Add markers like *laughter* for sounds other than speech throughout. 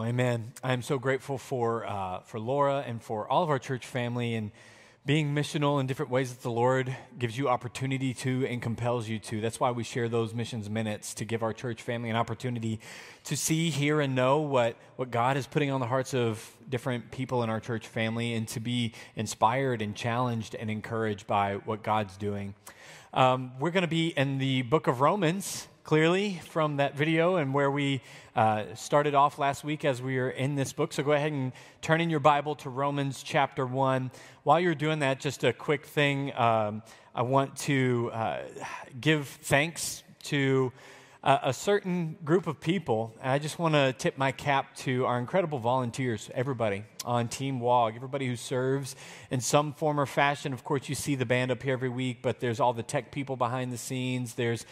Well, amen. I'm so grateful for, uh, for Laura and for all of our church family and being missional in different ways that the Lord gives you opportunity to and compels you to. That's why we share those missions minutes to give our church family an opportunity to see, hear, and know what, what God is putting on the hearts of different people in our church family and to be inspired and challenged and encouraged by what God's doing. Um, we're going to be in the book of Romans clearly from that video and where we uh, started off last week as we were in this book. So go ahead and turn in your Bible to Romans chapter 1. While you're doing that, just a quick thing um, I want to uh, give thanks to uh, a certain group of people. I just want to tip my cap to our incredible volunteers, everybody on Team WOG, everybody who serves in some form or fashion. Of course, you see the band up here every week, but there's all the tech people behind the scenes. There's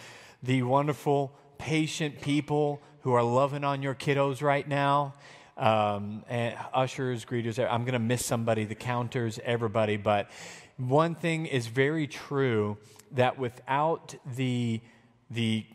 the wonderful, patient people who are loving on your kiddos right now. Um, and ushers, greeters, I'm going to miss somebody, the counters, everybody. But one thing is very true that without the, the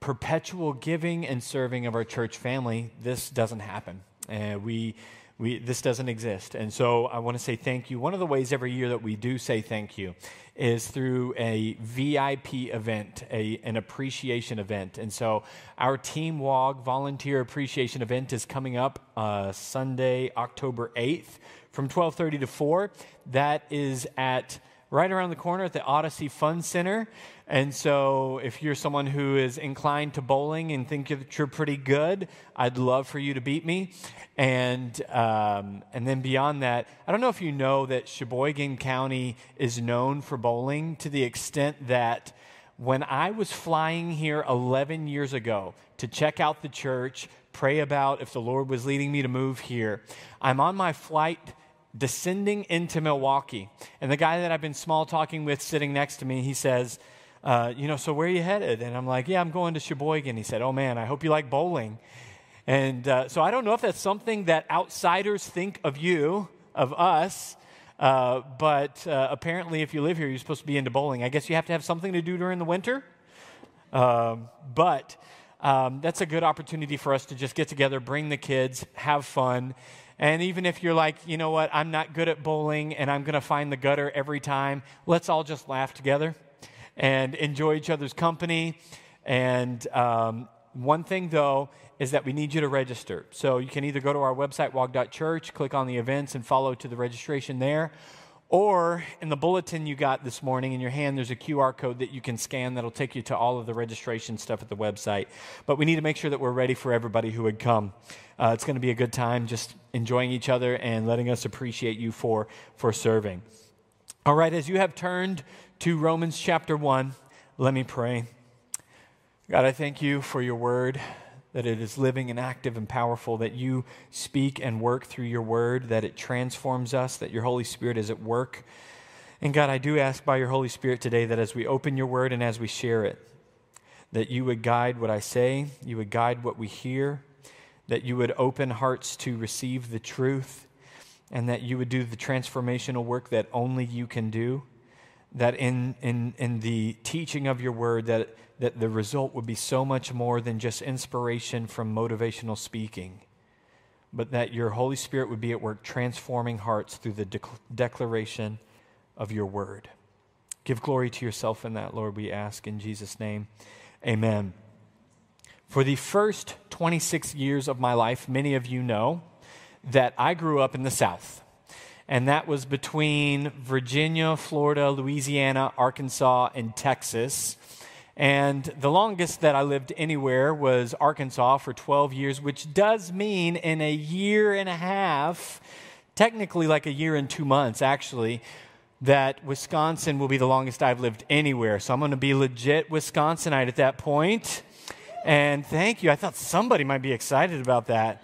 perpetual giving and serving of our church family, this doesn't happen. And we we, this doesn't exist. And so I want to say thank you. One of the ways every year that we do say thank you is through a VIP event, a, an appreciation event. And so our Team WOG volunteer appreciation event is coming up uh, Sunday, October 8th from 1230 to 4. That is at right around the corner at the Odyssey Fun Center. And so, if you're someone who is inclined to bowling and think that you're pretty good, I'd love for you to beat me. And, um, and then beyond that, I don't know if you know that Sheboygan County is known for bowling to the extent that when I was flying here 11 years ago to check out the church, pray about if the Lord was leading me to move here, I'm on my flight descending into Milwaukee. And the guy that I've been small talking with sitting next to me, he says, uh, You know, so where are you headed? And I'm like, Yeah, I'm going to Sheboygan. He said, Oh man, I hope you like bowling. And uh, so I don't know if that's something that outsiders think of you, of us. Uh, but uh, apparently, if you live here, you're supposed to be into bowling. I guess you have to have something to do during the winter. Um, but um, that's a good opportunity for us to just get together, bring the kids, have fun, and even if you're like, you know what, I'm not good at bowling and I'm going to find the gutter every time, let's all just laugh together and enjoy each other's company. And um, one thing, though, is that we need you to register. So you can either go to our website, wog.church, click on the events, and follow to the registration there. Or in the bulletin you got this morning in your hand, there's a QR code that you can scan that'll take you to all of the registration stuff at the website. But we need to make sure that we're ready for everybody who would come. Uh, it's going to be a good time just enjoying each other and letting us appreciate you for, for serving. All right, as you have turned to Romans chapter 1, let me pray. God, I thank you for your word that it is living and active and powerful, that you speak and work through your word, that it transforms us, that your Holy Spirit is at work. And God, I do ask by your Holy Spirit today that as we open your word and as we share it, that you would guide what I say, you would guide what we hear, that you would open hearts to receive the truth, and that you would do the transformational work that only you can do. That in, in, in the teaching of your word, that that the result would be so much more than just inspiration from motivational speaking, but that your Holy Spirit would be at work transforming hearts through the de- declaration of your word. Give glory to yourself in that, Lord, we ask in Jesus' name. Amen. For the first 26 years of my life, many of you know that I grew up in the South. And that was between Virginia, Florida, Louisiana, Arkansas, and Texas. And the longest that I lived anywhere was Arkansas for 12 years, which does mean in a year and a half, technically like a year and two months, actually, that Wisconsin will be the longest I've lived anywhere. So I'm going to be legit Wisconsinite at that point. And thank you. I thought somebody might be excited about that.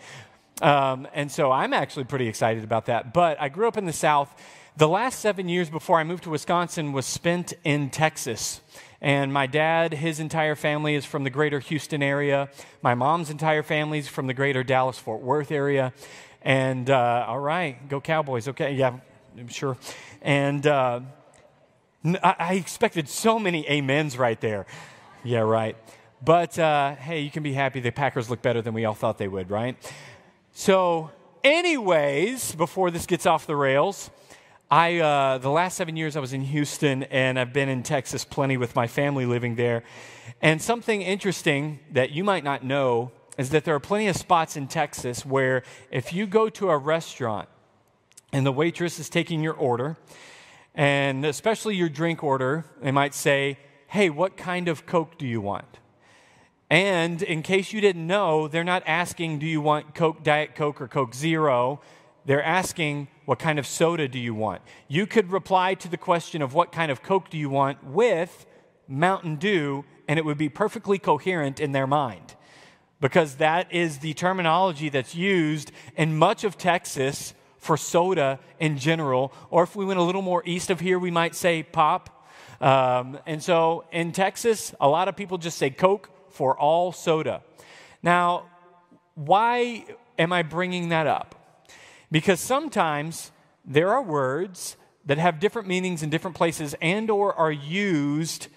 Um, and so I'm actually pretty excited about that. But I grew up in the South. The last seven years before I moved to Wisconsin was spent in Texas. And my dad, his entire family is from the greater Houston area. My mom's entire family is from the greater Dallas Fort Worth area. And uh, all right, go Cowboys. Okay, yeah, I'm sure. And uh, I expected so many amens right there. Yeah, right. But uh, hey, you can be happy the Packers look better than we all thought they would, right? So, anyways, before this gets off the rails, I uh, the last seven years I was in Houston, and I've been in Texas plenty with my family living there. And something interesting that you might not know is that there are plenty of spots in Texas where if you go to a restaurant and the waitress is taking your order, and especially your drink order, they might say, Hey, what kind of Coke do you want? And in case you didn't know, they're not asking, Do you want Coke, Diet Coke, or Coke Zero? They're asking, What kind of soda do you want? You could reply to the question of what kind of Coke do you want with Mountain Dew, and it would be perfectly coherent in their mind because that is the terminology that's used in much of Texas for soda in general. Or if we went a little more east of here, we might say pop. Um, and so in Texas, a lot of people just say Coke for all soda. Now, why am I bringing that up? Because sometimes there are words that have different meanings in different places and or are used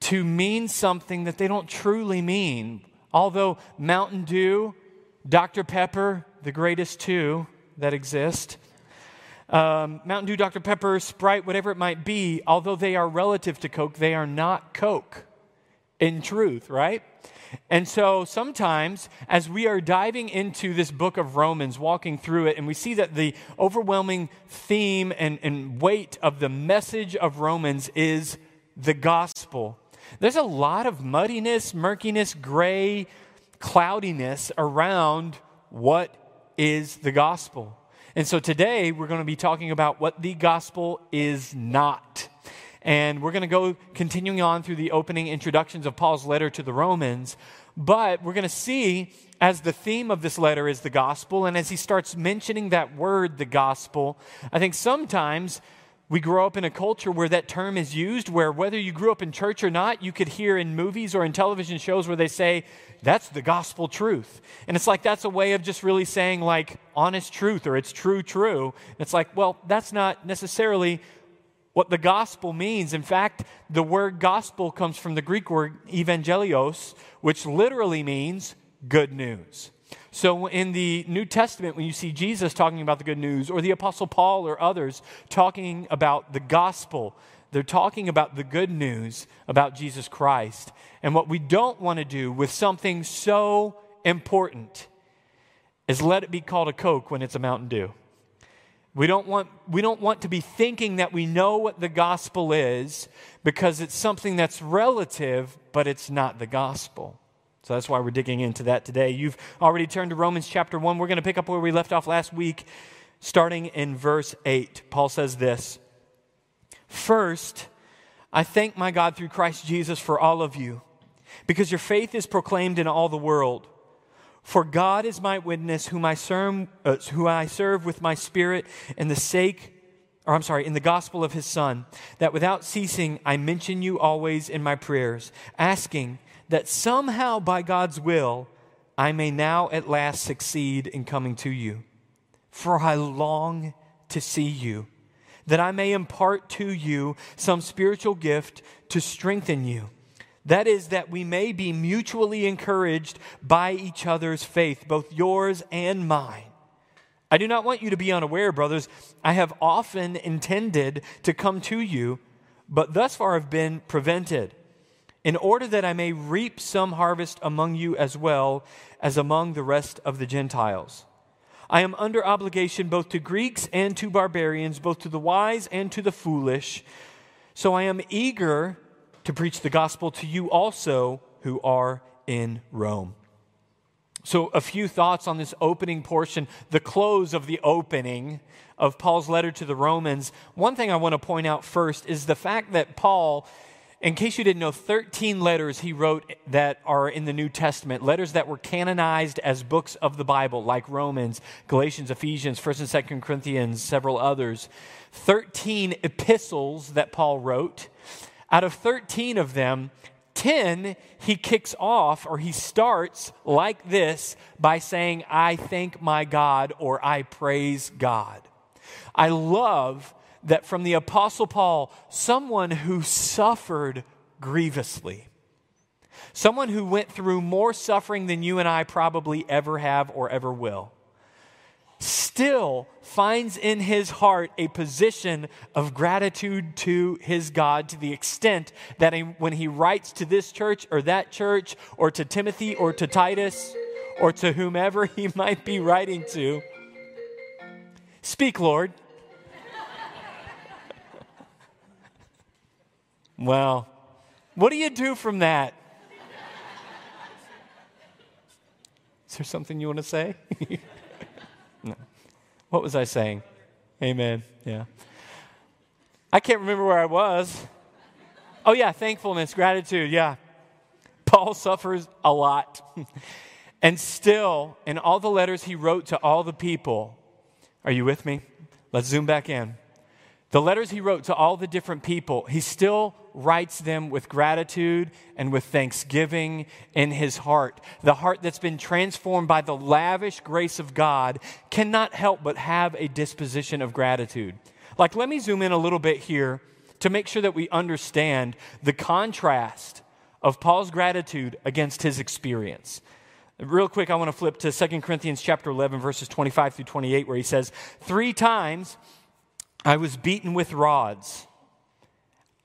to mean something that they don't truly mean Although Mountain Dew, Dr. Pepper, the greatest two that exist, um, Mountain Dew, Dr. Pepper, Sprite, whatever it might be, although they are relative to Coke, they are not Coke in truth, right? And so sometimes, as we are diving into this book of Romans, walking through it, and we see that the overwhelming theme and, and weight of the message of Romans is the gospel. There's a lot of muddiness, murkiness, gray, cloudiness around what is the gospel. And so today we're going to be talking about what the gospel is not. And we're going to go continuing on through the opening introductions of Paul's letter to the Romans. But we're going to see as the theme of this letter is the gospel, and as he starts mentioning that word, the gospel, I think sometimes we grow up in a culture where that term is used, where whether you grew up in church or not, you could hear in movies or in television shows where they say, that's the gospel truth. And it's like that's a way of just really saying, like, honest truth or it's true, true. And it's like, well, that's not necessarily what the gospel means. In fact, the word gospel comes from the Greek word evangelios, which literally means good news. So, in the New Testament, when you see Jesus talking about the good news, or the Apostle Paul or others talking about the gospel, they're talking about the good news about Jesus Christ. And what we don't want to do with something so important is let it be called a Coke when it's a Mountain Dew. We don't, want, we don't want to be thinking that we know what the gospel is because it's something that's relative, but it's not the gospel. So that's why we're digging into that today. You've already turned to Romans chapter 1. We're going to pick up where we left off last week, starting in verse 8. Paul says this First, I thank my God through Christ Jesus for all of you, because your faith is proclaimed in all the world. For God is my witness, whom I serve, uh, who I serve with my spirit in the sake, or I'm sorry, in the gospel of his Son, that without ceasing I mention you always in my prayers, asking that somehow by God's will, I may now at last succeed in coming to you. For I long to see you, that I may impart to you some spiritual gift to strengthen you. That is, that we may be mutually encouraged by each other's faith, both yours and mine. I do not want you to be unaware, brothers. I have often intended to come to you, but thus far have been prevented in order that I may reap some harvest among you as well as among the rest of the Gentiles. I am under obligation both to Greeks and to barbarians, both to the wise and to the foolish. So I am eager to preach the gospel to you also who are in Rome. So, a few thoughts on this opening portion, the close of the opening of Paul's letter to the Romans. One thing I want to point out first is the fact that Paul in case you didn't know, 13 letters he wrote that are in the New Testament, letters that were canonized as books of the Bible, like Romans, Galatians, Ephesians, 1st and 2nd Corinthians, several others. 13 epistles that Paul wrote. Out of 13 of them, 10 he kicks off or he starts like this by saying, I thank my God or I praise God. I love that from the Apostle Paul, someone who suffered grievously, someone who went through more suffering than you and I probably ever have or ever will. Still finds in his heart a position of gratitude to his God to the extent that when he writes to this church or that church or to Timothy or to Titus or to whomever he *laughs* might be writing to, speak, Lord. *laughs* well, what do you do from that? *laughs* Is there something you want to say? What was I saying? Amen. Yeah. I can't remember where I was. Oh, yeah, thankfulness, gratitude. Yeah. Paul suffers a lot. *laughs* and still, in all the letters he wrote to all the people, are you with me? Let's zoom back in. The letters he wrote to all the different people, he still writes them with gratitude and with thanksgiving in his heart. The heart that's been transformed by the lavish grace of God cannot help but have a disposition of gratitude. Like, let me zoom in a little bit here to make sure that we understand the contrast of Paul's gratitude against his experience. Real quick, I want to flip to 2 Corinthians chapter 11, verses 25 through 28, where he says, Three times I was beaten with rods.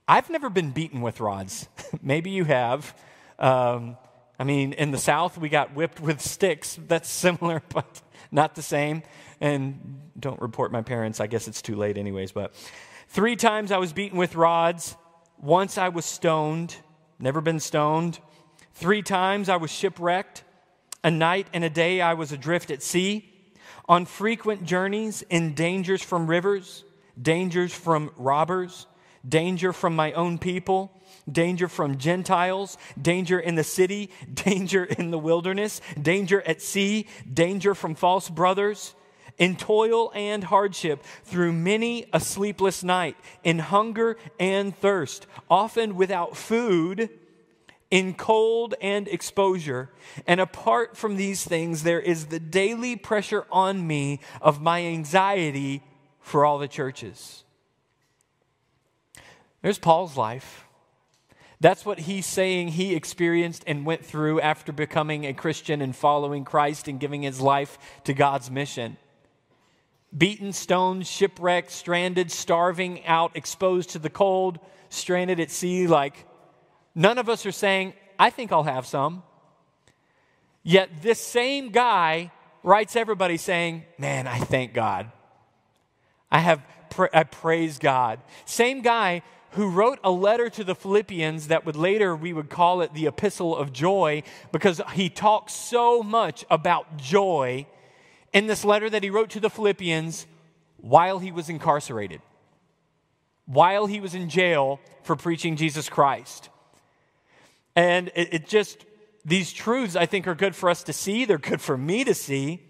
I've never been beaten with rods. *laughs* Maybe you have. Um, I mean, in the South, we got whipped with sticks. That's *laughs* similar, but not the same. And don't report my parents. I guess it's too late, anyways. But three times I was beaten with rods. Once I was stoned. Never been stoned. Three times I was shipwrecked. A night and a day I was adrift at sea. On frequent journeys, in dangers from rivers dangers from robbers, danger from my own people, danger from Gentiles, danger in the city, *laughs* danger in the wilderness, danger at sea, danger from false brothers. In toil and hardship, through many a sleepless night, in hunger and thirst, often without food, in cold and exposure. And apart from these things, there is the daily pressure on me of my anxiety for all the churches. There's Paul's life. That's what he's saying he experienced and went through after becoming a Christian and following Christ and giving his life to God's mission. Beaten, stoned, shipwrecked, stranded, starving out, exposed to the cold, stranded at sea. Like, none of us are saying, I think I'll have some. Yet, this same guy writes everybody saying, Man, I thank God. I have pra- I praise God. Same guy who wrote a letter to the Philippians that would later we would call it the epistle of joy because he talks so much about joy in this letter that he wrote to the Philippians while he was incarcerated. While he was in jail for preaching Jesus Christ. And it, it just these truths I think are good for us to see, they're good for me to see.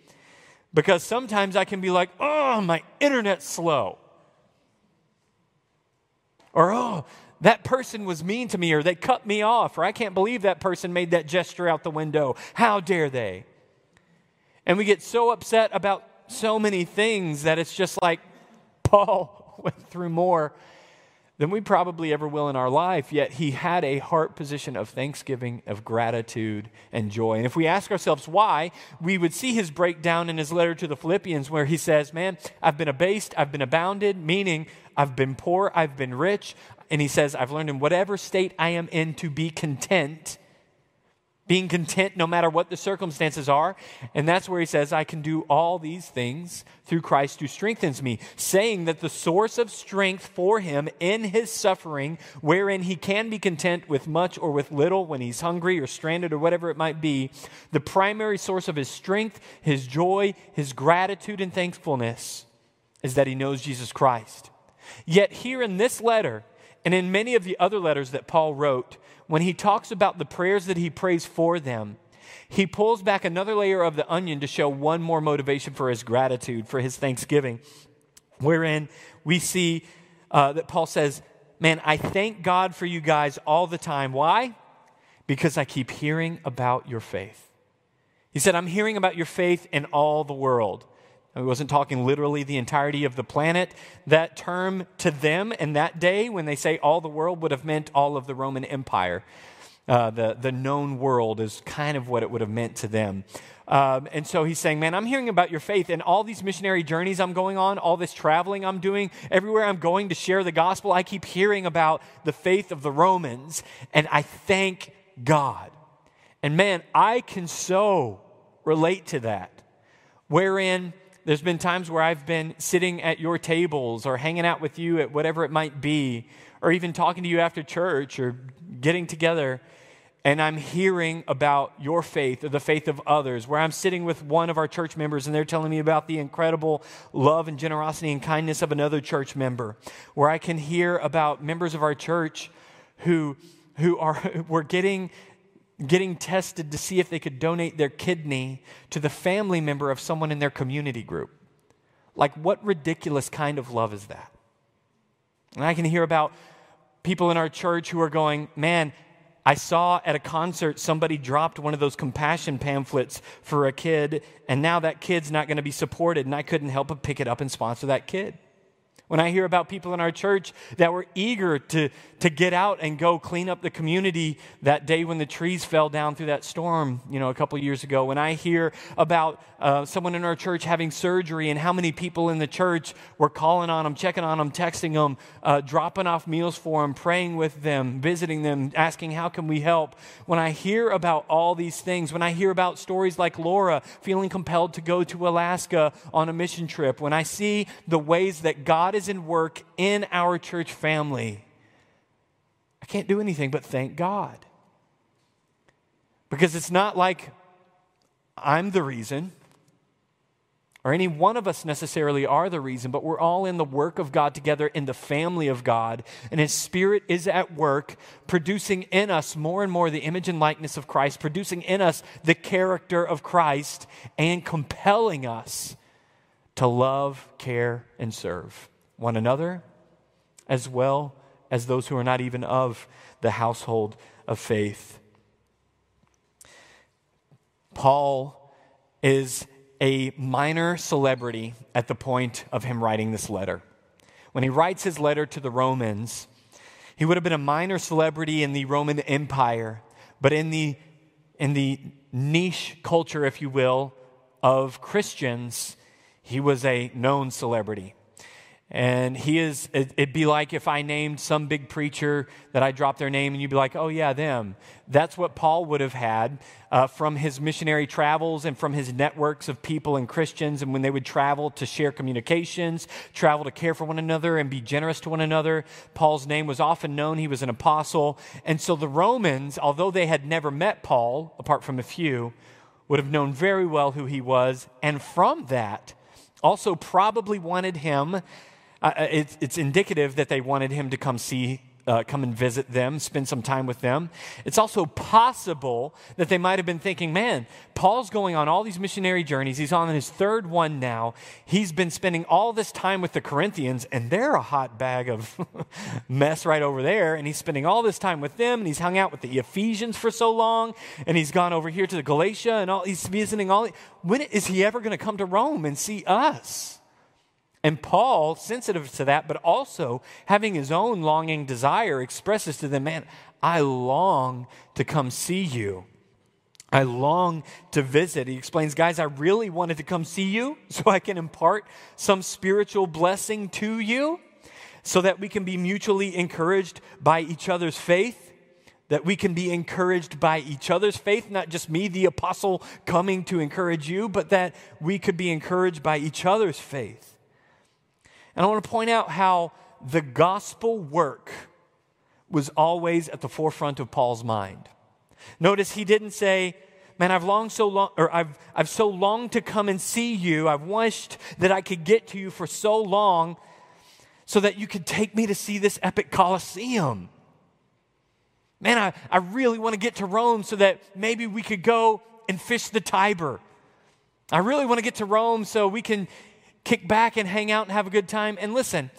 Because sometimes I can be like, oh, my internet's slow. Or, oh, that person was mean to me, or they cut me off, or I can't believe that person made that gesture out the window. How dare they? And we get so upset about so many things that it's just like Paul *laughs* went through more than we probably ever will in our life, yet he had a heart position of thanksgiving, of gratitude, and joy. And if we ask ourselves why, we would see his breakdown in his letter to the Philippians where he says, Man, I've been abased, I've been abounded, meaning I've been poor, I've been rich. And he says, I've learned in whatever state I am in to be content being content no matter what the circumstances are. And that's where he says, I can do all these things through Christ who strengthens me, saying that the source of strength for him in his suffering, wherein he can be content with much or with little when he's hungry or stranded or whatever it might be, the primary source of his strength, his joy, his gratitude, and thankfulness is that he knows Jesus Christ. Yet, here in this letter, and in many of the other letters that Paul wrote, when he talks about the prayers that he prays for them, he pulls back another layer of the onion to show one more motivation for his gratitude, for his thanksgiving, wherein we see uh, that Paul says, Man, I thank God for you guys all the time. Why? Because I keep hearing about your faith. He said, I'm hearing about your faith in all the world. He wasn't talking literally the entirety of the planet. That term to them in that day, when they say all the world, would have meant all of the Roman Empire. uh, the, the known world is kind of what it would have meant to them. Um, and so he's saying, Man, I'm hearing about your faith and all these missionary journeys I'm going on, all this traveling I'm doing, everywhere I'm going to share the gospel, I keep hearing about the faith of the Romans, and I thank God. And man, I can so relate to that, wherein there's been times where I've been sitting at your tables or hanging out with you at whatever it might be, or even talking to you after church or getting together and I'm hearing about your faith or the faith of others, where I'm sitting with one of our church members and they're telling me about the incredible love and generosity and kindness of another church member, where I can hear about members of our church who, who are, *laughs* were getting, getting tested to see if they could donate their kidney to the family member of someone in their community group. Like, what ridiculous kind of love is that? And I can hear about people in our church who are going, man, I saw at a concert somebody dropped one of those compassion pamphlets for a kid, and now that kid's not going to be supported, and I couldn't help but pick it up and sponsor that kid. When I hear about people in our church that were eager to, to get out and go clean up the community that day when the trees fell down through that storm, you know, a couple years ago, when I hear about uh, someone in our church having surgery and how many people in the church were calling on them, checking on them, texting them, uh, dropping off meals for them, praying with them, visiting them, asking, how can we help? When I hear about all these things, when I hear about stories like Laura feeling compelled to go to Alaska on a mission trip, when I see the ways that God is in work in our church family, I can't do anything but thank God. Because it's not like I'm the reason or any one of us necessarily are the reason, but we're all in the work of God together in the family of God. And His Spirit is at work, producing in us more and more the image and likeness of Christ, producing in us the character of Christ, and compelling us to love, care, and serve one another, as well as those who are not even of the household of faith. Paul is a minor celebrity at the point of him writing this letter. When he writes his letter to the Romans, he would have been a minor celebrity in the Roman Empire, but in the, in the niche culture, if you will, of Christians, he was a known celebrity. And he is, it'd be like if I named some big preacher that I dropped their name and you'd be like, oh, yeah, them. That's what Paul would have had uh, from his missionary travels and from his networks of people and Christians. And when they would travel to share communications, travel to care for one another and be generous to one another, Paul's name was often known. He was an apostle. And so the Romans, although they had never met Paul, apart from a few, would have known very well who he was. And from that, also probably wanted him uh, it's, indicative that they wanted him to come see uh, come and visit them, spend some time with them. It's also possible that they might have been thinking, man, Paul's going on all these missionary journeys. He's on his third one now. He's been spending all this time with the Corinthians, and they're a hot bag of *laughs* mess right over there. And he's spending all this time with them, and he's hung out with the Ephesians for so long, and he's gone over here to the Galatia, and all, he's visiting all. When is he ever going to come to Rome and see us? And Paul, sensitive to that, but also having his own longing desire, expresses to them, Man, I long to come see you. I long to visit. He explains, guys, I really wanted to come see you *laughs* so I can impart some spiritual blessing to you so that we can be mutually encouraged by each other's faith, that we can be encouraged by each other's faith, not just me, the apostle, coming to encourage you, but that we could be encouraged by each other's faith. And I want to point out how the gospel work was always at the forefront of Paul's mind. Notice he didn't say, Man, I've longed so long, or I've, I've so longed to come and see you. I've wished that I could get to you for so long so that you could take me to see this epic Colosseum. Man, I, I really want to get to Rome so that maybe we could go and fish the Tiber. I really want to get to Rome so we can kick back and hang out and have a good time. And listen,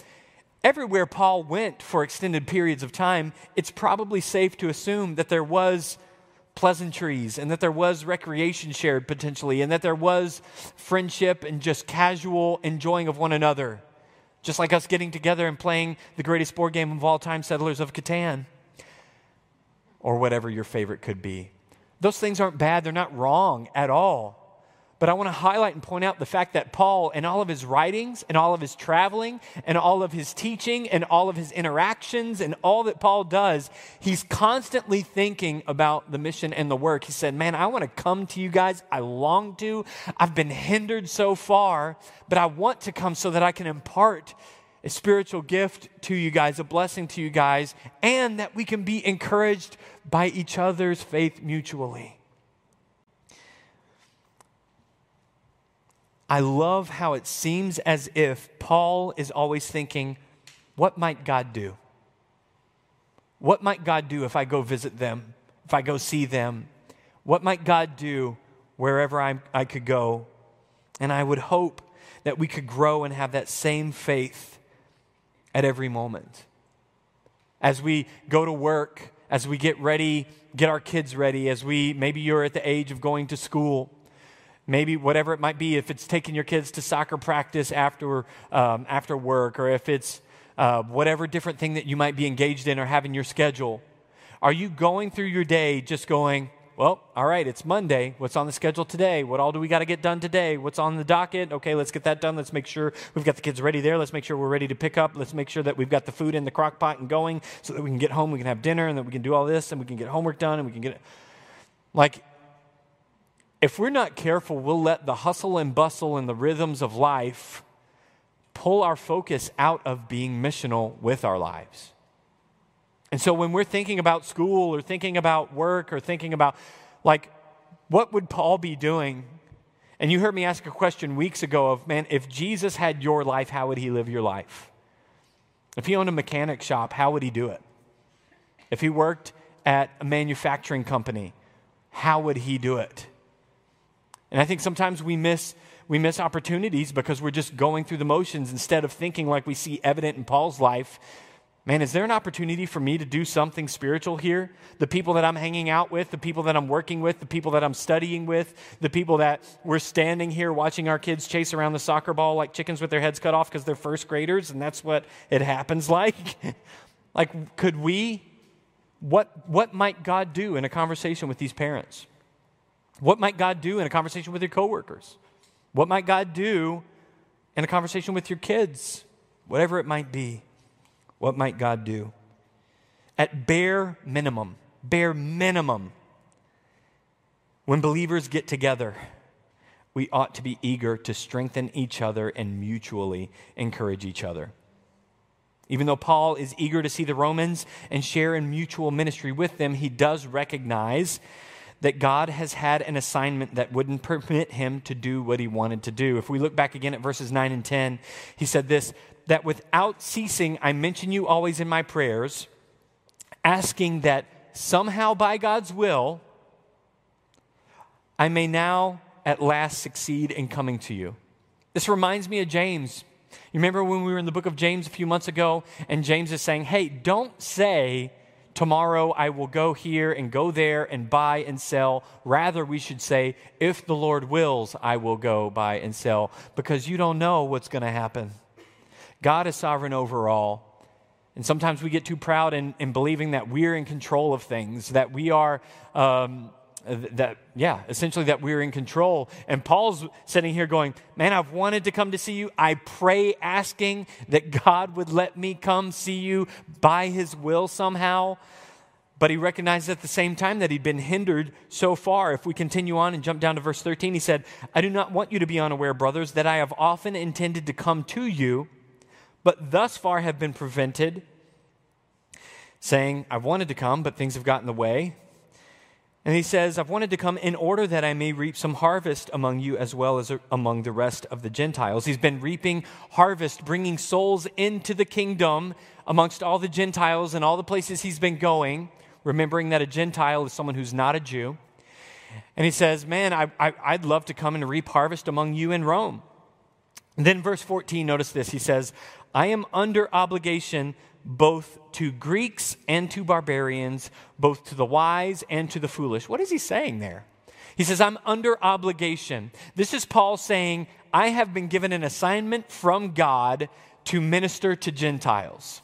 everywhere Paul went for extended periods of time, it's probably safe to assume that there was pleasantries and that there was recreation shared potentially and that there was friendship and just casual enjoying of one another. Just like us getting together and playing the greatest board game of all time, Settlers of Catan. or whatever your favorite could be. Those things aren't bad, they're not wrong at all. But I want to highlight and point out the fact that Paul, in all of his writings, and all of his traveling, and all of his teaching, and all of his interactions, and all that Paul does, he's constantly thinking about the mission and the work. He said, Man, I want to come to you guys. I long to. I've been hindered so far, but I want to come so that I can impart a spiritual gift to you guys, a blessing to you guys, and that we can be encouraged by each other's faith mutually. I love how it seems as if Paul is always thinking, what might God do? What might God do if I go visit them, if I go see them? What might God do wherever i I could go? And I would hope that we could grow and have that same faith at every moment. As we go to work, as we get ready, get our kids ready, as we maybe you're at the age of going to school maybe whatever it might be, if it's taking your kids to soccer practice after, um, after work, or if it's uh, whatever different thing that you might be engaged in or having your schedule. Are you going through your day just going, well, all right, it's Monday. What's on the schedule today? What all do we got to get done today? What's on the docket? Okay, let's get that done. Let's make sure we've got the kids ready there. Let's make sure we're ready to pick up. Let's make sure that we've got the food in the crock pot and going so that we can get home, we can have dinner, and that we can do all this, and we can get homework done, and we can get it. Like, if we're not careful, we'll let the hustle and bustle and the rhythms of life pull our focus out of being missional with our lives. And so when we're thinking about school or thinking about work or thinking about, like, what would Paul be doing? And you heard me ask a question weeks ago of, man, if Jesus had your life, how would he live your life? If he owned a mechanic shop, how would he do it? If he worked at a manufacturing company, how would he do it? And I think sometimes we miss we miss opportunities because we're just going through the motions instead of thinking like we see evident in Paul's life. Man, is there an opportunity for me to do something spiritual here? The people that I'm hanging out with, the people that I'm working with, the people that I'm studying with, the people that we're standing here watching our kids chase around the soccer ball like chickens with their heads cut off because they're first graders and that's what it happens *laughs* like. like, could we? What, what might God do in a conversation with these parents? What might God do in a conversation with your coworkers? What might God do in a conversation with your kids? Whatever it might be, what might God do? At bare minimum, bare minimum, when believers get together, we ought to be eager to strengthen each other and mutually encourage each other. Even though Paul is eager to see the Romans and share in mutual ministry with them, he does recognize that God has had an assignment that wouldn't permit him to do what he wanted to do. If we look back again at verses 9 and 10, he said this that without ceasing, I mention you always in my prayers, asking that somehow by God's will, I may now at last succeed in coming to you. This reminds me of James. You remember when we were in the book of James a few months ago, and James is saying, Hey, don't say tomorrow I will go here and go there and buy and sell. Rather, we should say, if the Lord wills, I will go buy and sell, because you don't know what's going to happen. God is sovereign over all. And sometimes we get too proud in, in believing that we're in control of things, that we are. Um, that yeah essentially that we're in control. And paul's sitting here going man i've wanted to come to see you. I pray asking that god would let me come see you by his will somehow. But he recognized at the same time that he'd been hindered so far. If we continue on and jump down to verse 13 he said i do not want you to be unaware brothers that i have often intended to come to you but thus far have been prevented saying i've wanted to come but things have gotten in the way and he says, I've wanted to come in order that I may reap some harvest among you as well as among the rest of the Gentiles. He's been reaping harvest, bringing souls into the kingdom amongst all the Gentiles and all the places he's been going, remembering that a Gentile is someone who's not a Jew. And he says, Man, I, would love to come and reap harvest among you in Rome. And then, verse 14, notice this. He says, I am under obligation both to Greeks and to barbarians, both to the wise and to the foolish. What is he saying there? He says, I'm under obligation. This is Paul saying, I have been given an assignment from God to minister to Gentiles.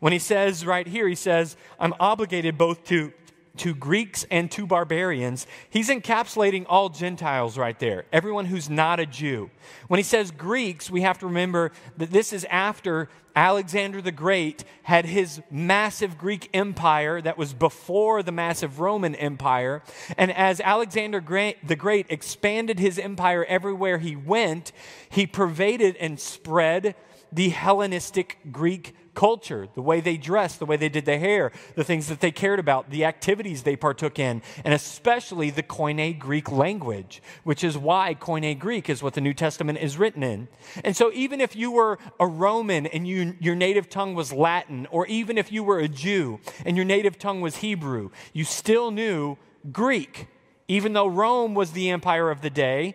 When he says right here, he says, I'm obligated both to to Greeks and to barbarians, he's encapsulating all Gentiles right there, everyone who's not a Jew. When he says Greeks, we have to remember that this is after Alexander the Great had his massive Greek empire that was before the massive Roman Empire. And as Alexander the Great expanded his empire everywhere he went, he pervaded and spread the Hellenistic Greek culture, the way they dressed, the way they did their hair, the things that they cared about, the activities they partook in, and especially the Koine Greek language, which is why Koine Greek is what the New Testament is written in. And so, even if you were a Roman and you, your native tongue was Latin, or even if you were a Jew and your native tongue was Hebrew, you still knew Greek. Even though Rome was the empire of the day,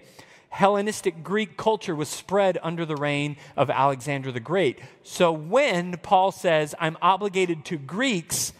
Hellenistic Greek culture was spread under the reign of Alexander the Great. So when Paul says, I'm obligated to Greeks,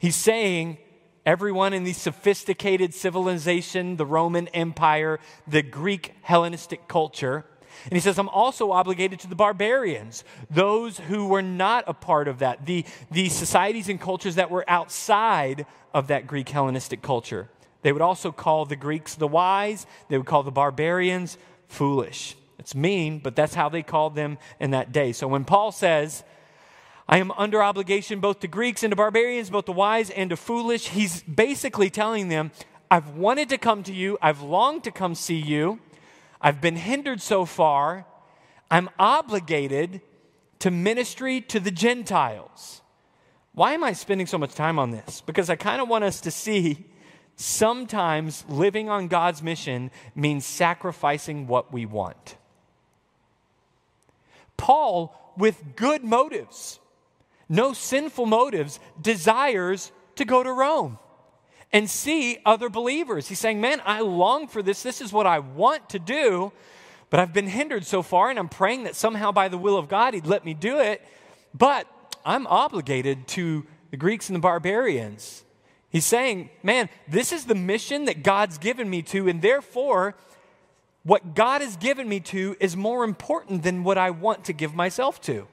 he's saying, everyone in the sophisticated civilization, the Roman Empire, the Greek Hellenistic culture. And he says, I'm also obligated to the barbarians, those who were not a part of that, the, the societies and cultures that were outside of that Greek Hellenistic culture. They would also call the Greeks the wise, they would call the barbarians foolish. It's mean, but that's how they called them in that day. So when Paul says, I am under obligation both to Greeks and to barbarians, both to wise and to foolish, he's basically telling them, I've wanted to come to you, I've longed to come see you, I've been hindered so far, I'm obligated to ministry to the Gentiles. Why am I spending so much time on this? Because I kind of want us to see Sometimes living on God's mission means sacrificing what we want. Paul, with good motives, no sinful motives, desires to go to Rome and see other believers. He's saying, Man, I long for this. This is what I want to do, but I've been hindered so far, and I'm praying that somehow by the will of God, He'd let me do it. But I'm obligated to the Greeks and the barbarians. He's saying, man, this is the mission that God's given me to, and therefore, what God has given me to is more important than what I want to give myself to.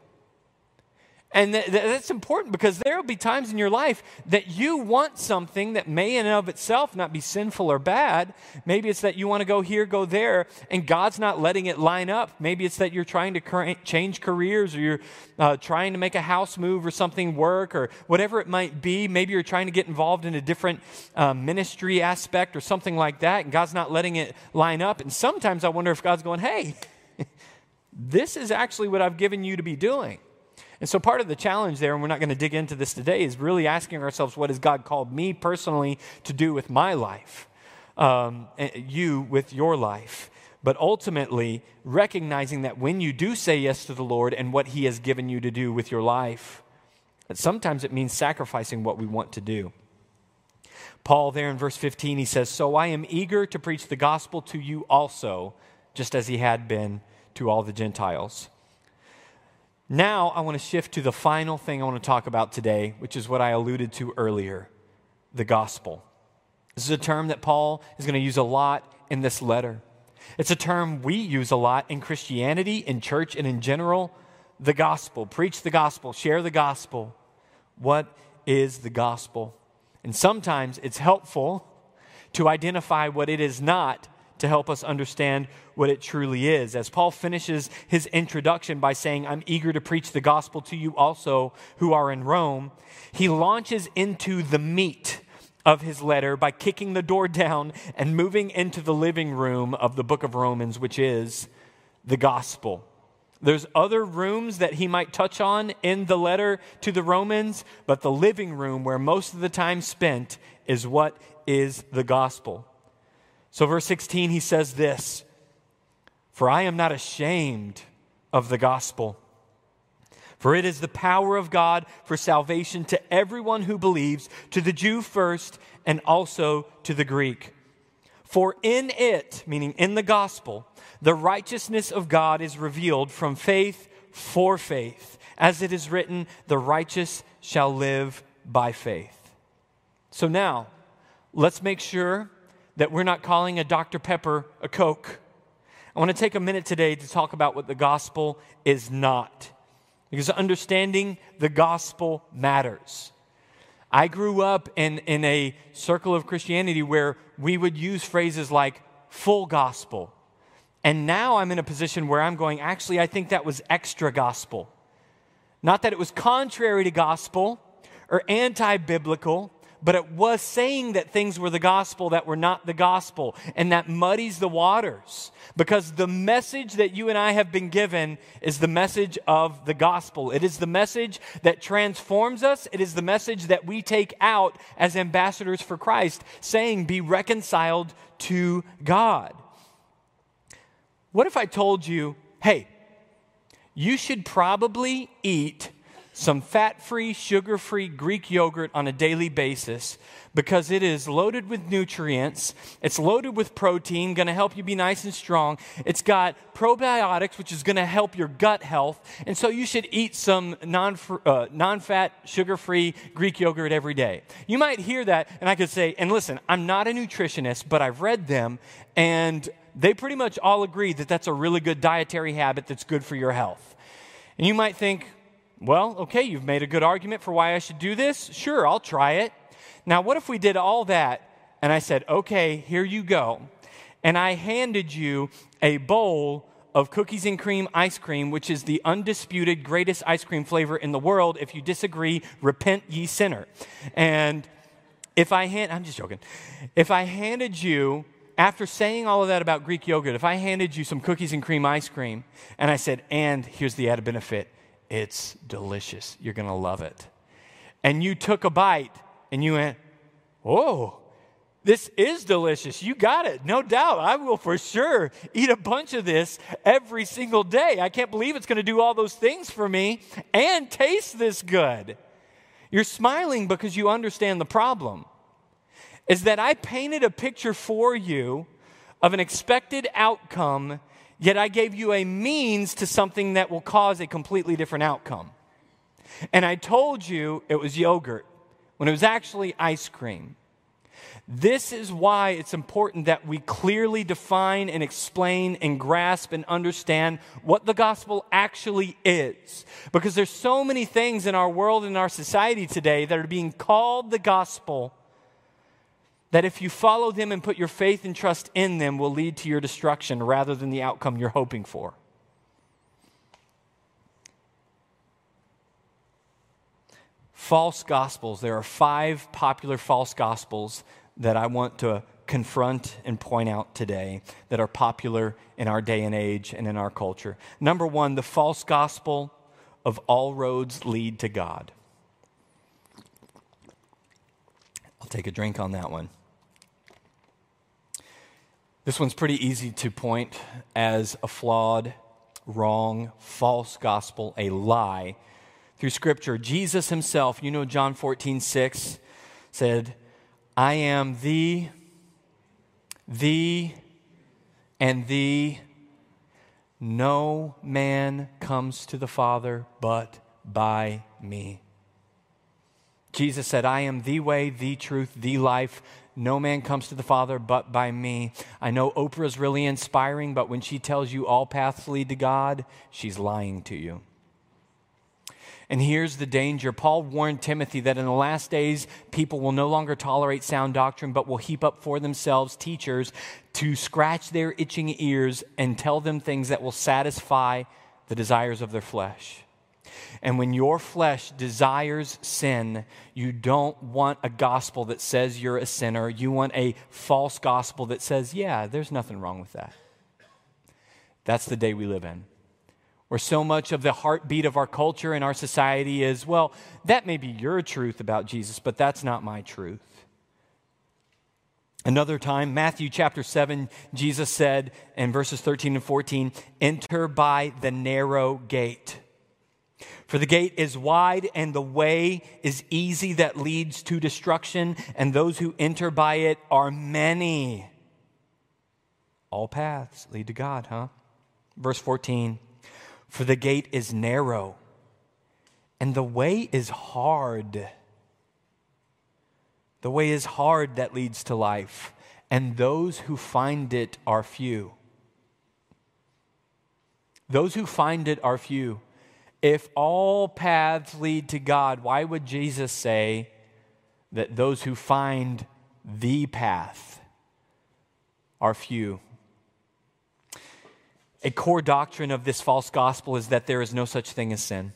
And th- that's important because there will be times in your life that you want something that may in and of itself not be sinful or bad. Maybe it's that you want to go here, go there, and God's not letting it line up. Maybe it's that you're trying to cur- change careers or you're uh, trying to make a house move or something work or whatever it might be. Maybe you're trying to get involved in a different uh, ministry aspect or something like that, and God's not letting it line up. And sometimes I wonder if God's going, hey, *laughs* this is actually what I've given you to be doing. And so, part of the challenge there, and we're not going to dig into this today, is really asking ourselves what has God called me personally to do with my life, um, you with your life. But ultimately, recognizing that when you do say yes to the Lord and what He has given you to do with your life, that sometimes it means sacrificing what we want to do. Paul, there in verse 15, he says, So I am eager to preach the gospel to you also, just as he had been to all the Gentiles. Now, I want to shift to the final thing I want to talk about today, which is what I alluded to earlier the gospel. This is a term that Paul is going to use a lot in this letter. It's a term we use a lot in Christianity, in church, and in general the gospel. Preach the gospel, share the gospel. What is the gospel? And sometimes it's helpful to identify what it is not to help us understand what it truly is. As Paul finishes his introduction by saying, I'm eager to preach the gospel to you also who are in Rome, he launches into the meat of his letter by kicking the door down and moving into the living room of the book of Romans, which is the gospel. There's other rooms that he might touch on in the letter to the Romans, but the living room where most of the time spent is what is the gospel. So, verse 16, he says this For I am not ashamed of the gospel, for it is the power of God for salvation to everyone who believes, to the Jew first, and also to the Greek. For in it, meaning in the gospel, the righteousness of God is revealed from faith for faith. As it is written, the righteous shall live by faith. So now, let's make sure that we're not calling a Dr. Pepper a Coke. I want to take a minute today to talk about what the gospel is not. Because understanding the gospel matters. I grew up in, in a circle of Christianity where we would use phrases like full gospel. And now I'm in a position where I'm going, actually, I think that was extra gospel. Not that it was contrary to gospel or anti biblical, but it was saying that things were the gospel that were not the gospel. And that muddies the waters because the message that you and I have been given is the message of the gospel. It is the message that transforms us, it is the message that we take out as ambassadors for Christ, saying, Be reconciled to God. What if I told you, hey, you should probably eat some fat free, sugar free Greek yogurt on a daily basis because it is loaded with nutrients. It's loaded with protein, going to help you be nice and strong. It's got probiotics, which is going to help your gut health. And so you should eat some non uh, fat, sugar free Greek yogurt every day. You might hear that, and I could say, and listen, I'm not a nutritionist, but I've read them, and they pretty much all agree that that's a really good dietary habit that's good for your health. And you might think, well, okay, you've made a good argument for why I should do this. Sure, I'll try it. Now, what if we did all that and I said, okay, here you go. And I handed you a bowl of cookies and cream ice cream, which is the undisputed greatest ice cream flavor in the world. If you disagree, repent ye sinner. And if I hand, I'm just joking. If I handed you, after saying all of that about Greek yogurt, if I handed you some cookies and cream ice cream and I said, and here's the added benefit, it's delicious. You're going to love it. And you took a bite and you went, Oh, this is delicious. You got it. No doubt. I will for sure eat a bunch of this every single day. I can't believe it's going to do all those things for me and taste this good. You're smiling because you understand the problem. Is that I painted a picture for you of an expected outcome Yet I gave you a means to something that will cause a completely different outcome. And I told you it was yogurt when it was actually ice cream. This is why it's important that we clearly define and explain and grasp and understand what the gospel actually is. Because there's so many things in our world and our society today that are being called the gospel that if you follow them and put your faith and trust in them will lead to your destruction rather than the outcome you're hoping for. False gospels. There are five popular false gospels that I want to confront and point out today that are popular in our day and age and in our culture. Number one, the false gospel of all roads lead to God. I'll take a drink on that one. This one's pretty easy to point as a flawed, wrong, false gospel, a lie through Scripture. Jesus himself, you know, John 14, 6 said, I am the, the, and the. No man comes to the Father but by me. Jesus said, I am the way, the truth, the life. No man comes to the Father but by me. I know Oprah's really inspiring, but when she tells you all paths lead to God, she's lying to you. And here's the danger. Paul warned Timothy that in the last days, people will no longer tolerate sound doctrine, but will heap up for themselves teachers to scratch their itching ears and tell them things that will satisfy the desires of their flesh. And when your flesh desires sin, you don't want a gospel that says you're a sinner. You want a false gospel that says, yeah, there's nothing wrong with that. That's the day we live in. Where so much of the heartbeat of our culture and our society is, well, that may be your truth about Jesus, but that's not my truth. Another time, Matthew chapter 7, Jesus said in verses 13 and 14, Enter by the narrow gate. For the gate is wide and the way is easy that leads to destruction, and those who enter by it are many. All paths lead to God, huh? Verse 14 For the gate is narrow and the way is hard. The way is hard that leads to life, and those who find it are few. Those who find it are few. If all paths lead to God, why would Jesus say, that those who find the path are few. A core doctrine of this false gospel is that there is no such thing as sin.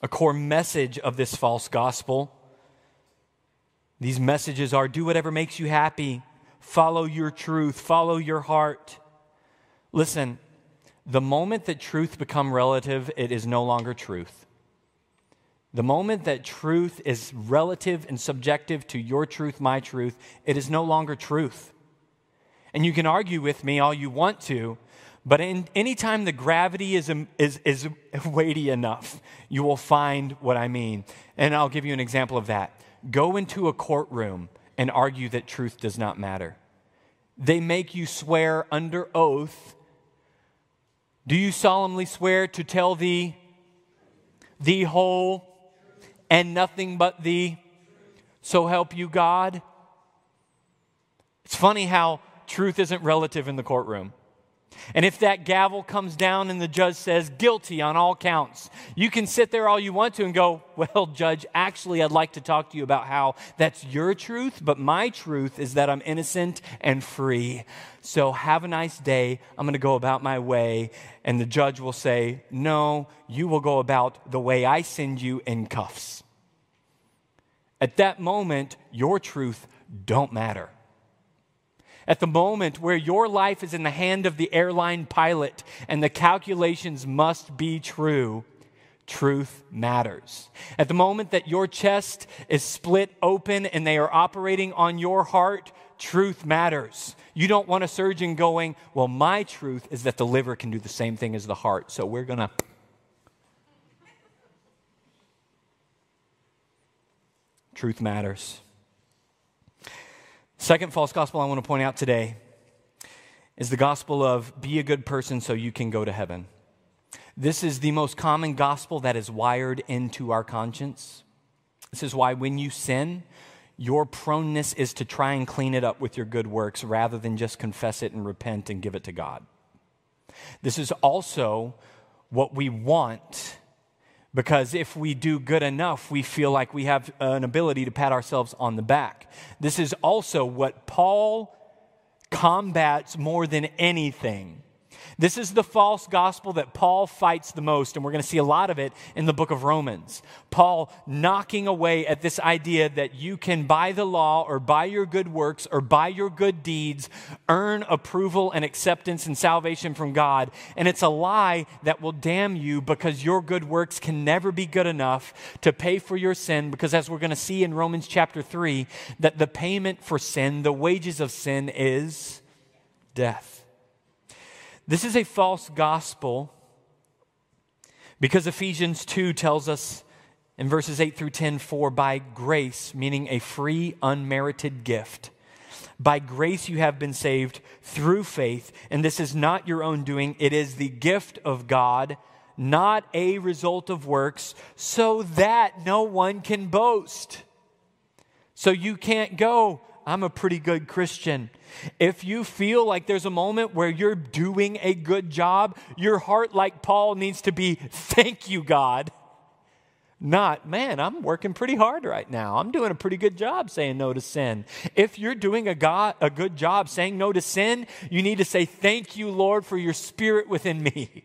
A core message of this false gospel, these messages are do whatever makes you happy, follow your truth, follow your heart. Listen, the moment that truth become relative, it is no longer truth. The moment that truth is relative and subjective to your truth, my truth, it is no longer truth. And you can argue with me all you want to, but in, anytime the gravity is, is, is *laughs* weighty enough, you will find what I mean. And I'll give you an example of that. Go into a courtroom and argue that truth does not matter. They make you swear under oath. Do you solemnly swear to tell the, the whole and nothing but the so help you God? It's funny how truth isn't relative in the courtroom. And if that gavel comes down and the judge says guilty on all counts, you can sit there all you want to and go, *laughs* Well, judge, actually, I'd like to talk to you about how that's your truth, but my truth is that I'm innocent and free. So have a nice day. I'm going to go about my way. And the judge will say, No, you will go about the way I send you in cuffs. At that moment, your truth don't matter. At the moment where your life is in the hand of the airline pilot and the calculations must be true, truth matters. At the moment that your chest is split open and they are operating on your heart, truth matters. You don't want a surgeon going, Well, my truth is that the liver can do the same thing as the heart, so we're going to Truth matters. Second false gospel I want to point out today is the gospel of be a good person so you can go to heaven. This is the most common gospel that is wired into our conscience. This is why when you sin, your proneness is to try and clean it up with your good works rather than just confess it and repent and give it to God. This is also what we want because if we do good enough, we feel like we have an ability to pat ourselves on the back. This is also what Paul combats more than anything this is the false gospel that Paul fights the most, and we're going to see a lot of it in the book of Romans. Paul knocking away at this idea that you can, by the law or by your good works or by your good deeds, earn approval and acceptance and salvation from God. And it's a lie that will damn you because your good works can never be good enough to pay for your sin, because as we're going to see in Romans chapter 3, that the payment for sin, the wages of sin, is death. This is a false gospel because Ephesians 2 tells us in verses 8 through 10 for by grace, meaning a free, unmerited gift. By grace you have been saved through faith, and this is not your own doing, it is the gift of God, not a result of works, so that no one can boast. So you can't go, I'm a pretty good Christian. If you feel like there's a moment where you're doing a good job, your heart, like Paul, needs to be, Thank you, God. Not, man, I'm working pretty hard right now. I'm doing a pretty good job saying no to sin. If you're doing a, God, a good job saying no to sin, you need to say, Thank you, Lord, for your spirit within me.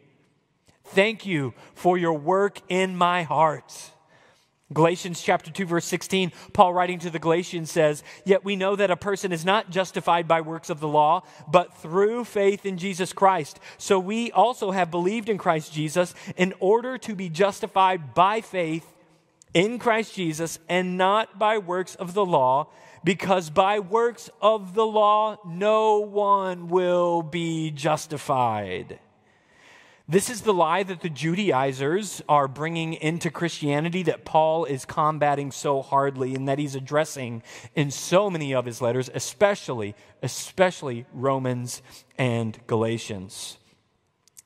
Thank you for your work in my heart. Galatians chapter 2 verse 16, Paul writing to the Galatians says, "Yet we know that a person is not justified by works of the law, but through faith in Jesus Christ. So we also have believed in Christ Jesus in order to be justified by faith in Christ Jesus and not by works of the law, because by works of the law no one will be justified." This is the lie that the Judaizers are bringing into Christianity that Paul is combating so hardly and that he's addressing in so many of his letters, especially, especially Romans and Galatians.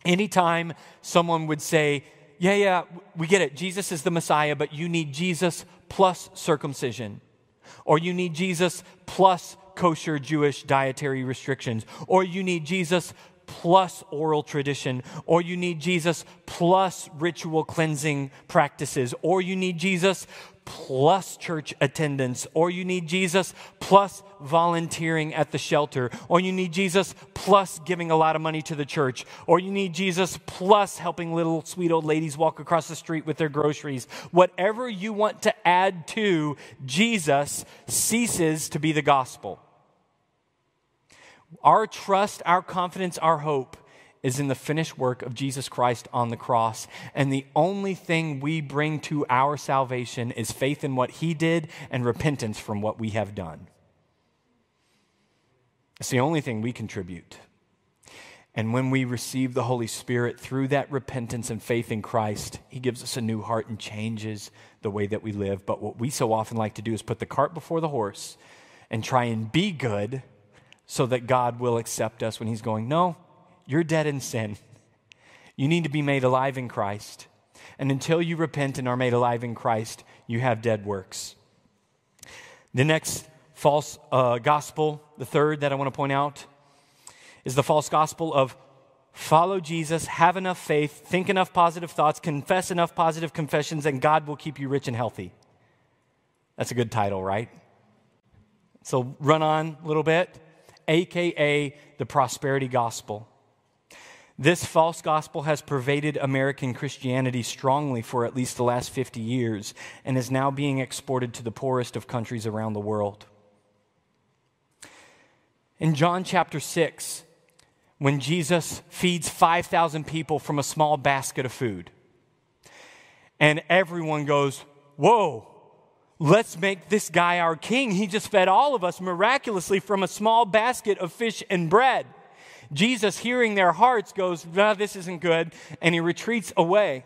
Anytime someone would say, Yeah, yeah, we get it, Jesus is the Messiah, but you need Jesus plus circumcision, or you need Jesus plus kosher Jewish dietary restrictions, or you need Jesus plus oral tradition, or you need Jesus plus ritual cleansing practices, or you need Jesus plus church attendance, or you need Jesus plus volunteering at the shelter, or you need Jesus plus giving a lot of money to the church, or you need Jesus plus helping little sweet old ladies walk across the street with their groceries. Whatever you want to add to Jesus ceases to be the gospel. Our trust, our confidence, our hope is in the finished work of Jesus Christ on the cross. And the only thing we bring to our salvation is faith in what he did and repentance from what we have done. It's the only thing we contribute. And when we receive the Holy Spirit through that repentance and faith in Christ, He gives us a new heart and changes the way that we live. But what we so often like to do is put the cart before the horse and try and be good so that God will accept us when He's going, No, you're dead in sin. You need to be made alive in Christ. And until you repent and are made alive in Christ, you have dead works. The next false uh, gospel, the third that I want to point out, is the false gospel of follow Jesus, have enough faith, think enough positive thoughts, confess enough positive confessions, and God will keep you rich and healthy. That's a good title, right? So run on a little bit, aka the prosperity gospel. This false gospel has pervaded American Christianity strongly for at least the last 50 years and is now being exported to the poorest of countries around the world. In John chapter 6, when Jesus feeds 5,000 people from a small basket of food, and everyone goes, Whoa, let's make this guy our king. He just fed all of us miraculously from a small basket of fish and bread. Jesus, hearing their hearts, goes, no, This isn't good, and he retreats away.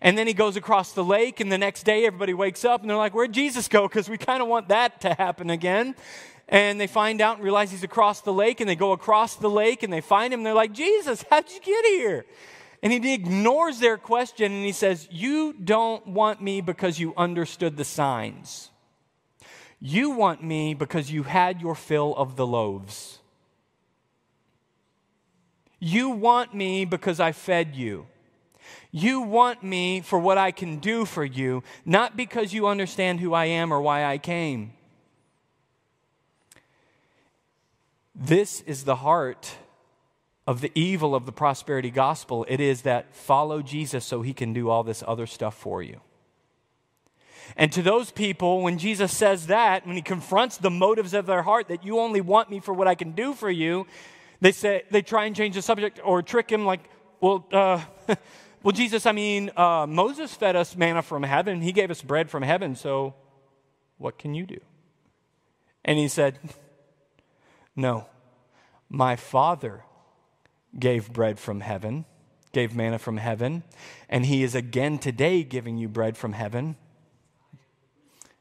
And then he goes across the lake, and the next day everybody wakes up and they're like, Where'd Jesus go? Because we kind of want that to happen again. And they find out and realize he's across the lake, and they go across the lake and they find him. And they're like, Jesus, how'd you get here? And he ignores their question and he says, You don't want me because you understood the signs. You want me because you had your fill of the loaves. You want me because I fed you. You want me for what I can do for you, not because you understand who I am or why I came. This is the heart of the evil of the prosperity gospel. It is that follow Jesus so he can do all this other stuff for you. And to those people, when Jesus says that, when he confronts the motives of their heart, that you only want me for what I can do for you, they say they try and change the subject or trick him like, well, uh, *laughs* well, Jesus, I mean, uh, Moses fed us manna from heaven. He gave us bread from heaven. So, what can you do? And he said, *laughs* No, my Father gave bread from heaven, gave manna from heaven, and he is again today giving you bread from heaven.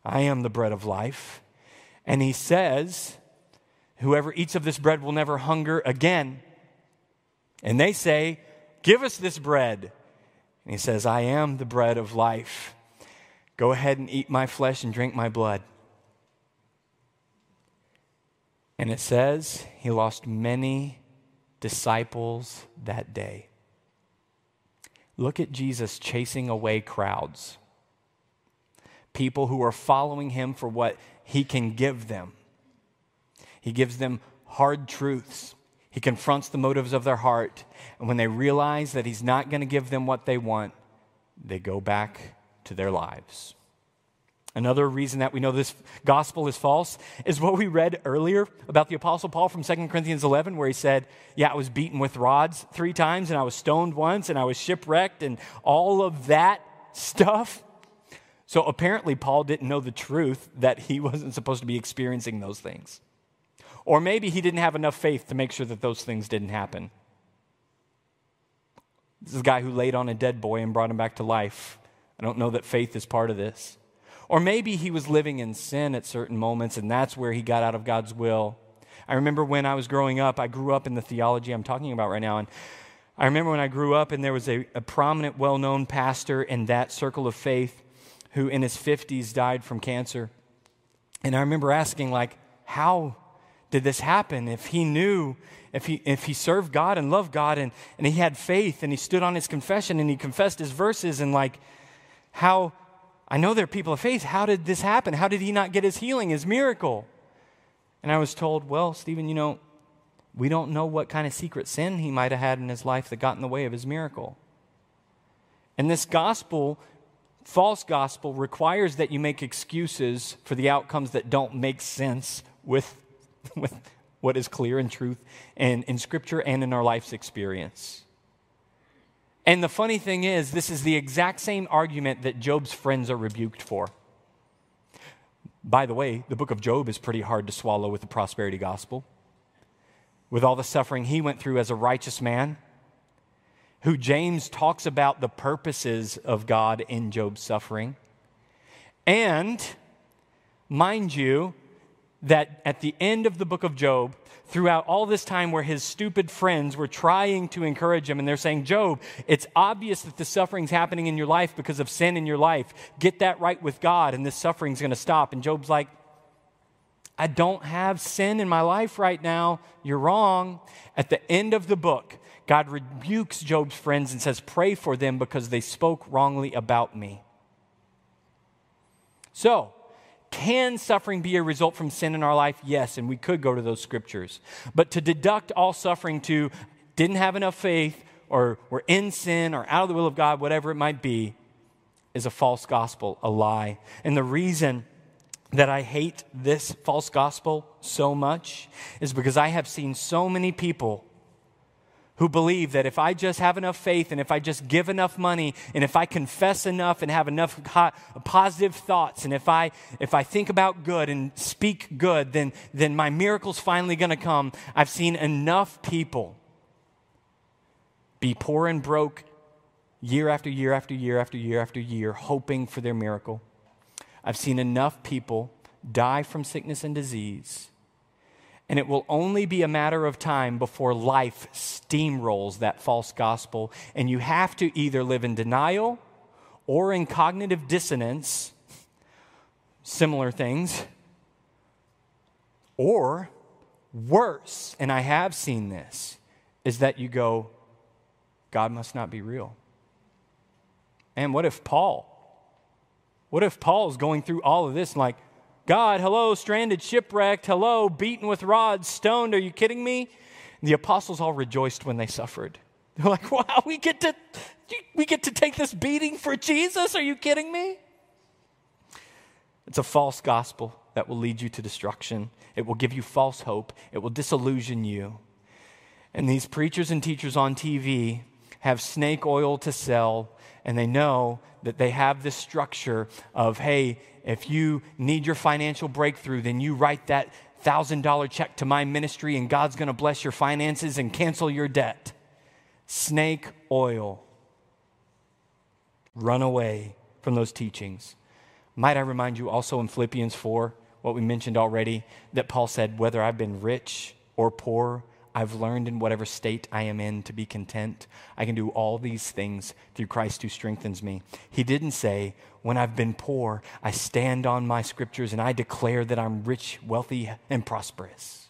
I am the bread of life. And he says, Whoever eats of this bread will never hunger again. And they say, Give us this bread. And he says, I am the bread of life. Go ahead and eat my flesh and drink my blood. And it says he lost many disciples that day. Look at Jesus chasing away crowds, people who are following him for what he can give them. He gives them hard truths. He confronts the motives of their heart. And when they realize that He's not going to give them what they want, they go back to their lives. Another reason that we know this gospel is false is what we read earlier about the Apostle Paul from 2 Corinthians 11, where he said, Yeah, I was beaten with rods three times, and I was stoned once, and I was shipwrecked, and all of that stuff. So apparently, Paul didn't know the truth that he *laughs* wasn't supposed to be experiencing those things. Or maybe he didn't have enough faith to make sure that those things didn't happen. This is a guy who laid on a dead boy and brought him back to life. I don't know that faith is part of this. Or maybe he was living in sin at certain moments and that's where he got out of God's will. I remember when I was growing up, I grew up in the theology I'm talking about right now. And I remember when I grew up and there was a, a prominent, well known pastor in that circle of faith who in his 50s died from cancer. And I remember asking, like, how did this happen? If he knew, if he, if he served God and loved God and, and he had faith and he stood on his confession and he confessed his verses and like how, I know they're people of faith. How did this happen? How did he not get his healing, his miracle? And I was told, well, Stephen, you know, we don't know what kind of secret sin he might have had in his life that got in the way of his miracle. And this gospel, false gospel, requires that you make excuses for the outcomes that don't make sense with, *laughs* with what is clear in truth and in Scripture and in our life's experience. And the funny thing is, this is the exact same argument that Job's friends are rebuked for. By the way, the book of Job is pretty hard to swallow with the prosperity gospel. With all the suffering he went through as a righteous man, who James talks about the purposes of God in Job's suffering. And mind you, that at the end of the book of Job, throughout all this time where his stupid friends were trying to encourage him and they're saying, Job, it's obvious that the suffering's happening in your life because of sin in your life. Get that right with God and this suffering's going to stop. And Job's like, I don't have sin in my life right now. You're wrong. At the end of the book, God rebukes Job's friends and says, Pray for them because they spoke wrongly about me. So, can suffering be a result from sin in our life? Yes, and we could go to those scriptures. But to deduct all suffering to didn't have enough faith or were in sin or out of the will of God, whatever it might be, is a false gospel, a lie. And the reason that I hate this false gospel so much is because I have seen so many people who believe that if I just have enough faith and if I just give enough money and if I confess enough and have enough positive thoughts and if I if I think about good and speak good then then my miracle's finally going to come. I've seen enough people be poor and broke year after year after year after year after year hoping for their miracle. I've seen enough people die from sickness and disease and it will only be a matter of time before life steamrolls that false gospel. And you have to either live in denial or in cognitive dissonance, similar things, or worse, and I have seen this, is that you go, God must not be real. And what if Paul? What if Paul's going through all of this like, God, hello, stranded, shipwrecked, hello, beaten with rods, stoned. Are you kidding me? And the apostles all rejoiced when they suffered. *laughs* They're like, wow, we get to we get to take this beating for Jesus? Are you kidding me? It's a false gospel that will lead you to destruction. It will give you false hope. It will disillusion you. And these preachers and teachers on TV have snake oil to sell, and they know that they have this structure of, hey, if you need your financial breakthrough, then you write that $1,000 check to my ministry and God's going to bless your finances and cancel your debt. Snake oil. Run away from those teachings. Might I remind you also in Philippians 4, what we mentioned already, that Paul said, whether I've been rich or poor, I've learned in whatever state I am in to be content. I can do all these things through Christ who strengthens me. He didn't say, when I've been poor, I stand on my scriptures and I declare that I'm rich, wealthy, and prosperous.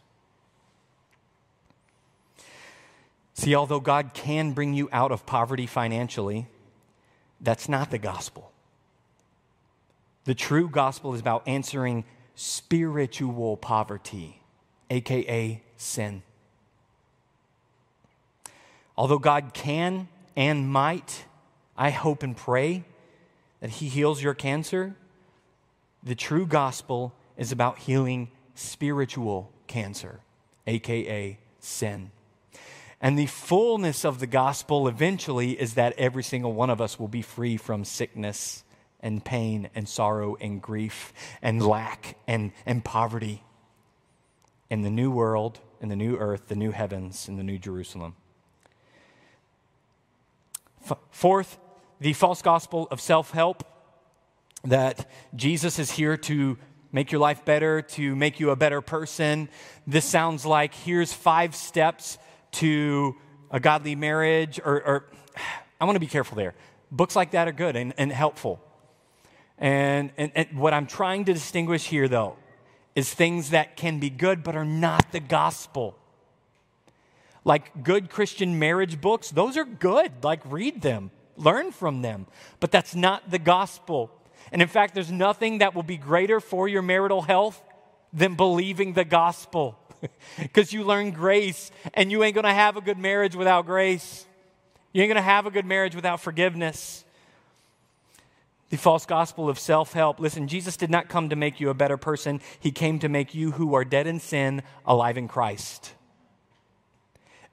See, although God can bring you out of poverty financially, that's not the gospel. The true gospel is about answering spiritual poverty, aka sin. Although God can and might, I hope and pray that He heals your cancer, the true gospel is about healing spiritual cancer, aka sin. And the fullness of the gospel eventually is that every single one of us will be free from sickness and pain and sorrow and grief and lack and, and poverty in the new world, in the new earth, the new heavens, in the new Jerusalem. F- fourth, the false gospel of self help that Jesus is here to make your life better, to make you a better person. This sounds like here's five steps to a godly marriage, or, or *sighs* I want to be careful there. Books like that are good and, and helpful. And, and, and what I'm trying to distinguish here, though, is things that can be good but are not the gospel. Like good Christian marriage books, those are good. Like, read them, learn from them. But that's not the gospel. And in fact, there's nothing that will be greater for your marital health than believing the gospel. *laughs* Because you learn grace, and you ain't gonna have a good marriage without grace. You ain't gonna have a good marriage without forgiveness. The false gospel of self help. Listen, Jesus did not come to make you a better person, He came to make you who are dead in sin alive in Christ.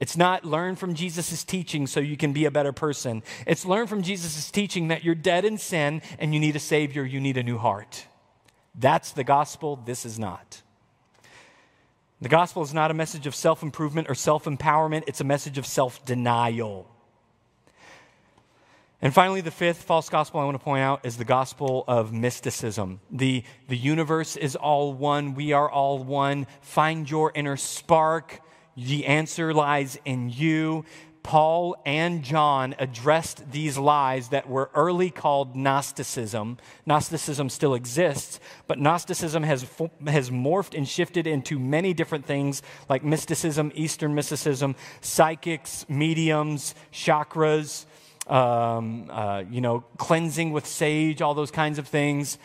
It's not learn from Jesus' teaching so you can be a better person. It's learn from Jesus' teaching that you're dead in sin and you need a Savior, you need a new heart. That's the gospel. This is not. The gospel is not a message of self improvement or self empowerment, it's a message of self denial. And finally, the fifth false gospel I want to point out is the gospel of mysticism. The, the universe is all one, we are all one. Find your inner spark. The answer lies in you. Paul and John addressed these lies that were early called Gnosticism. Gnosticism still exists, but Gnosticism has, has morphed and shifted into many different things like mysticism, Eastern mysticism, psychics, mediums, chakras, um, uh, you know, cleansing with sage, all those kinds of things.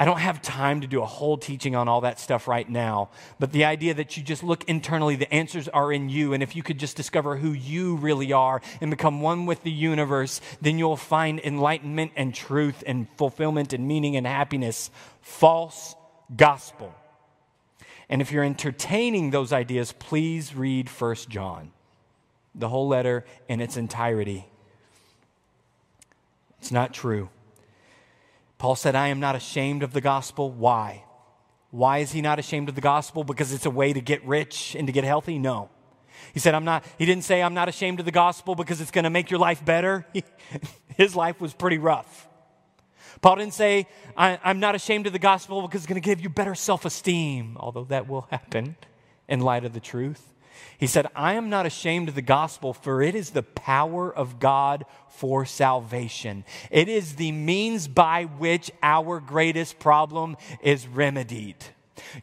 I don't have time to do a whole teaching on all that stuff right now, but the idea that you just look internally, the answers are in you, and if you could just discover who you really are and become one with the universe, then you'll find enlightenment and truth and fulfillment and meaning and happiness. False gospel. And if you're entertaining those ideas, please read First John, the whole letter in its entirety. It's not true. Paul said, I am not ashamed of the gospel. Why? Why is he not ashamed of the gospel? Because it's a way to get rich and to get healthy? No. He said, I'm not, he didn't say, I'm not ashamed of the gospel because it's going to make your life better. *laughs* His life was pretty rough. Paul didn't say, I, am not ashamed of the gospel because it's going to give you better self esteem, although that will happen in light of the truth. He said, I am not ashamed of the gospel, for it is the power of God for salvation. It is the means by which our greatest problem is remedied.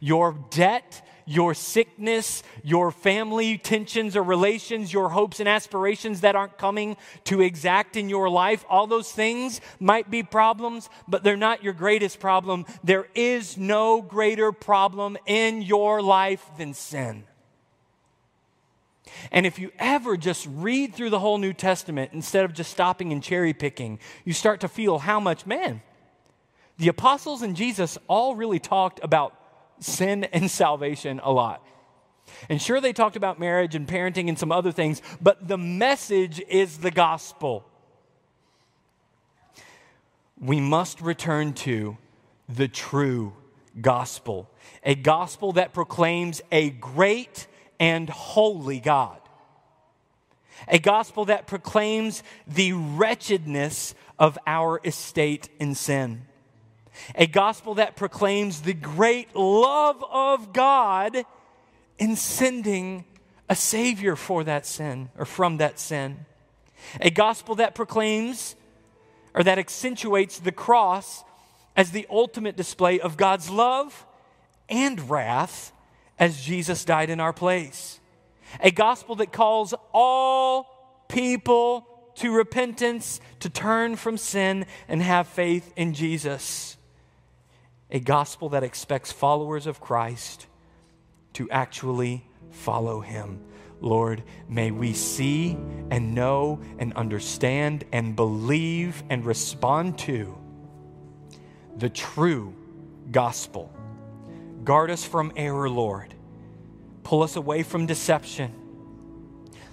Your debt, your sickness, your family tensions or relations, your hopes and aspirations that aren't coming to exact in your life, all those things might be problems, but they're not your greatest problem. There is no greater problem in your life than sin. And if you ever just read through the whole New Testament instead of just stopping and cherry picking, you start to feel how much, man, the apostles and Jesus all really talked about sin and salvation a lot. And sure, they talked about marriage and parenting and some other things, but the message is the gospel. We must return to the true gospel, a gospel that proclaims a great and holy God. A gospel that proclaims the wretchedness of our estate in sin. A gospel that proclaims the great love of God in sending a Savior for that sin or from that sin. A gospel that proclaims or that accentuates the cross as the ultimate display of God's love and wrath as Jesus died in our place. A gospel that calls all people to repentance, to turn from sin and have faith in Jesus. A gospel that expects followers of Christ to actually follow him. Lord, may we see and know and understand and believe and respond to the true gospel Guard us from error, Lord. Pull us away from deception.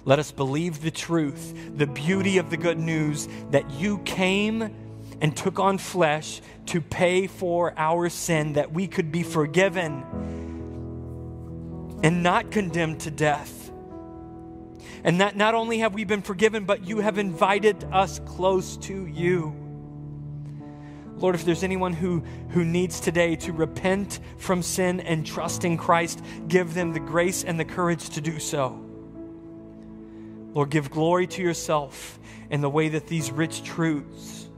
Let us believe the truth, the beauty of the good news that you came and took on flesh to pay for our sin, that we could be forgiven and not condemned to death. And that not only have we been forgiven, but you have invited us close to you. Lord, if there's anyone who, who needs today to repent from sin and trust in Christ, give them the grace and the courage to do so. Lord, give glory to yourself in the way that these rich truths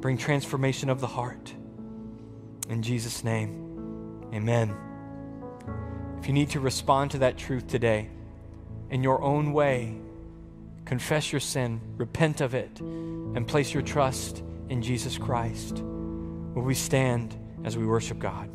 bring transformation of the heart. In Jesus' name, amen. If you need to respond to that truth today in your own way, confess your sin, repent of it, and place your trust in Jesus Christ. Will we stand as we worship God?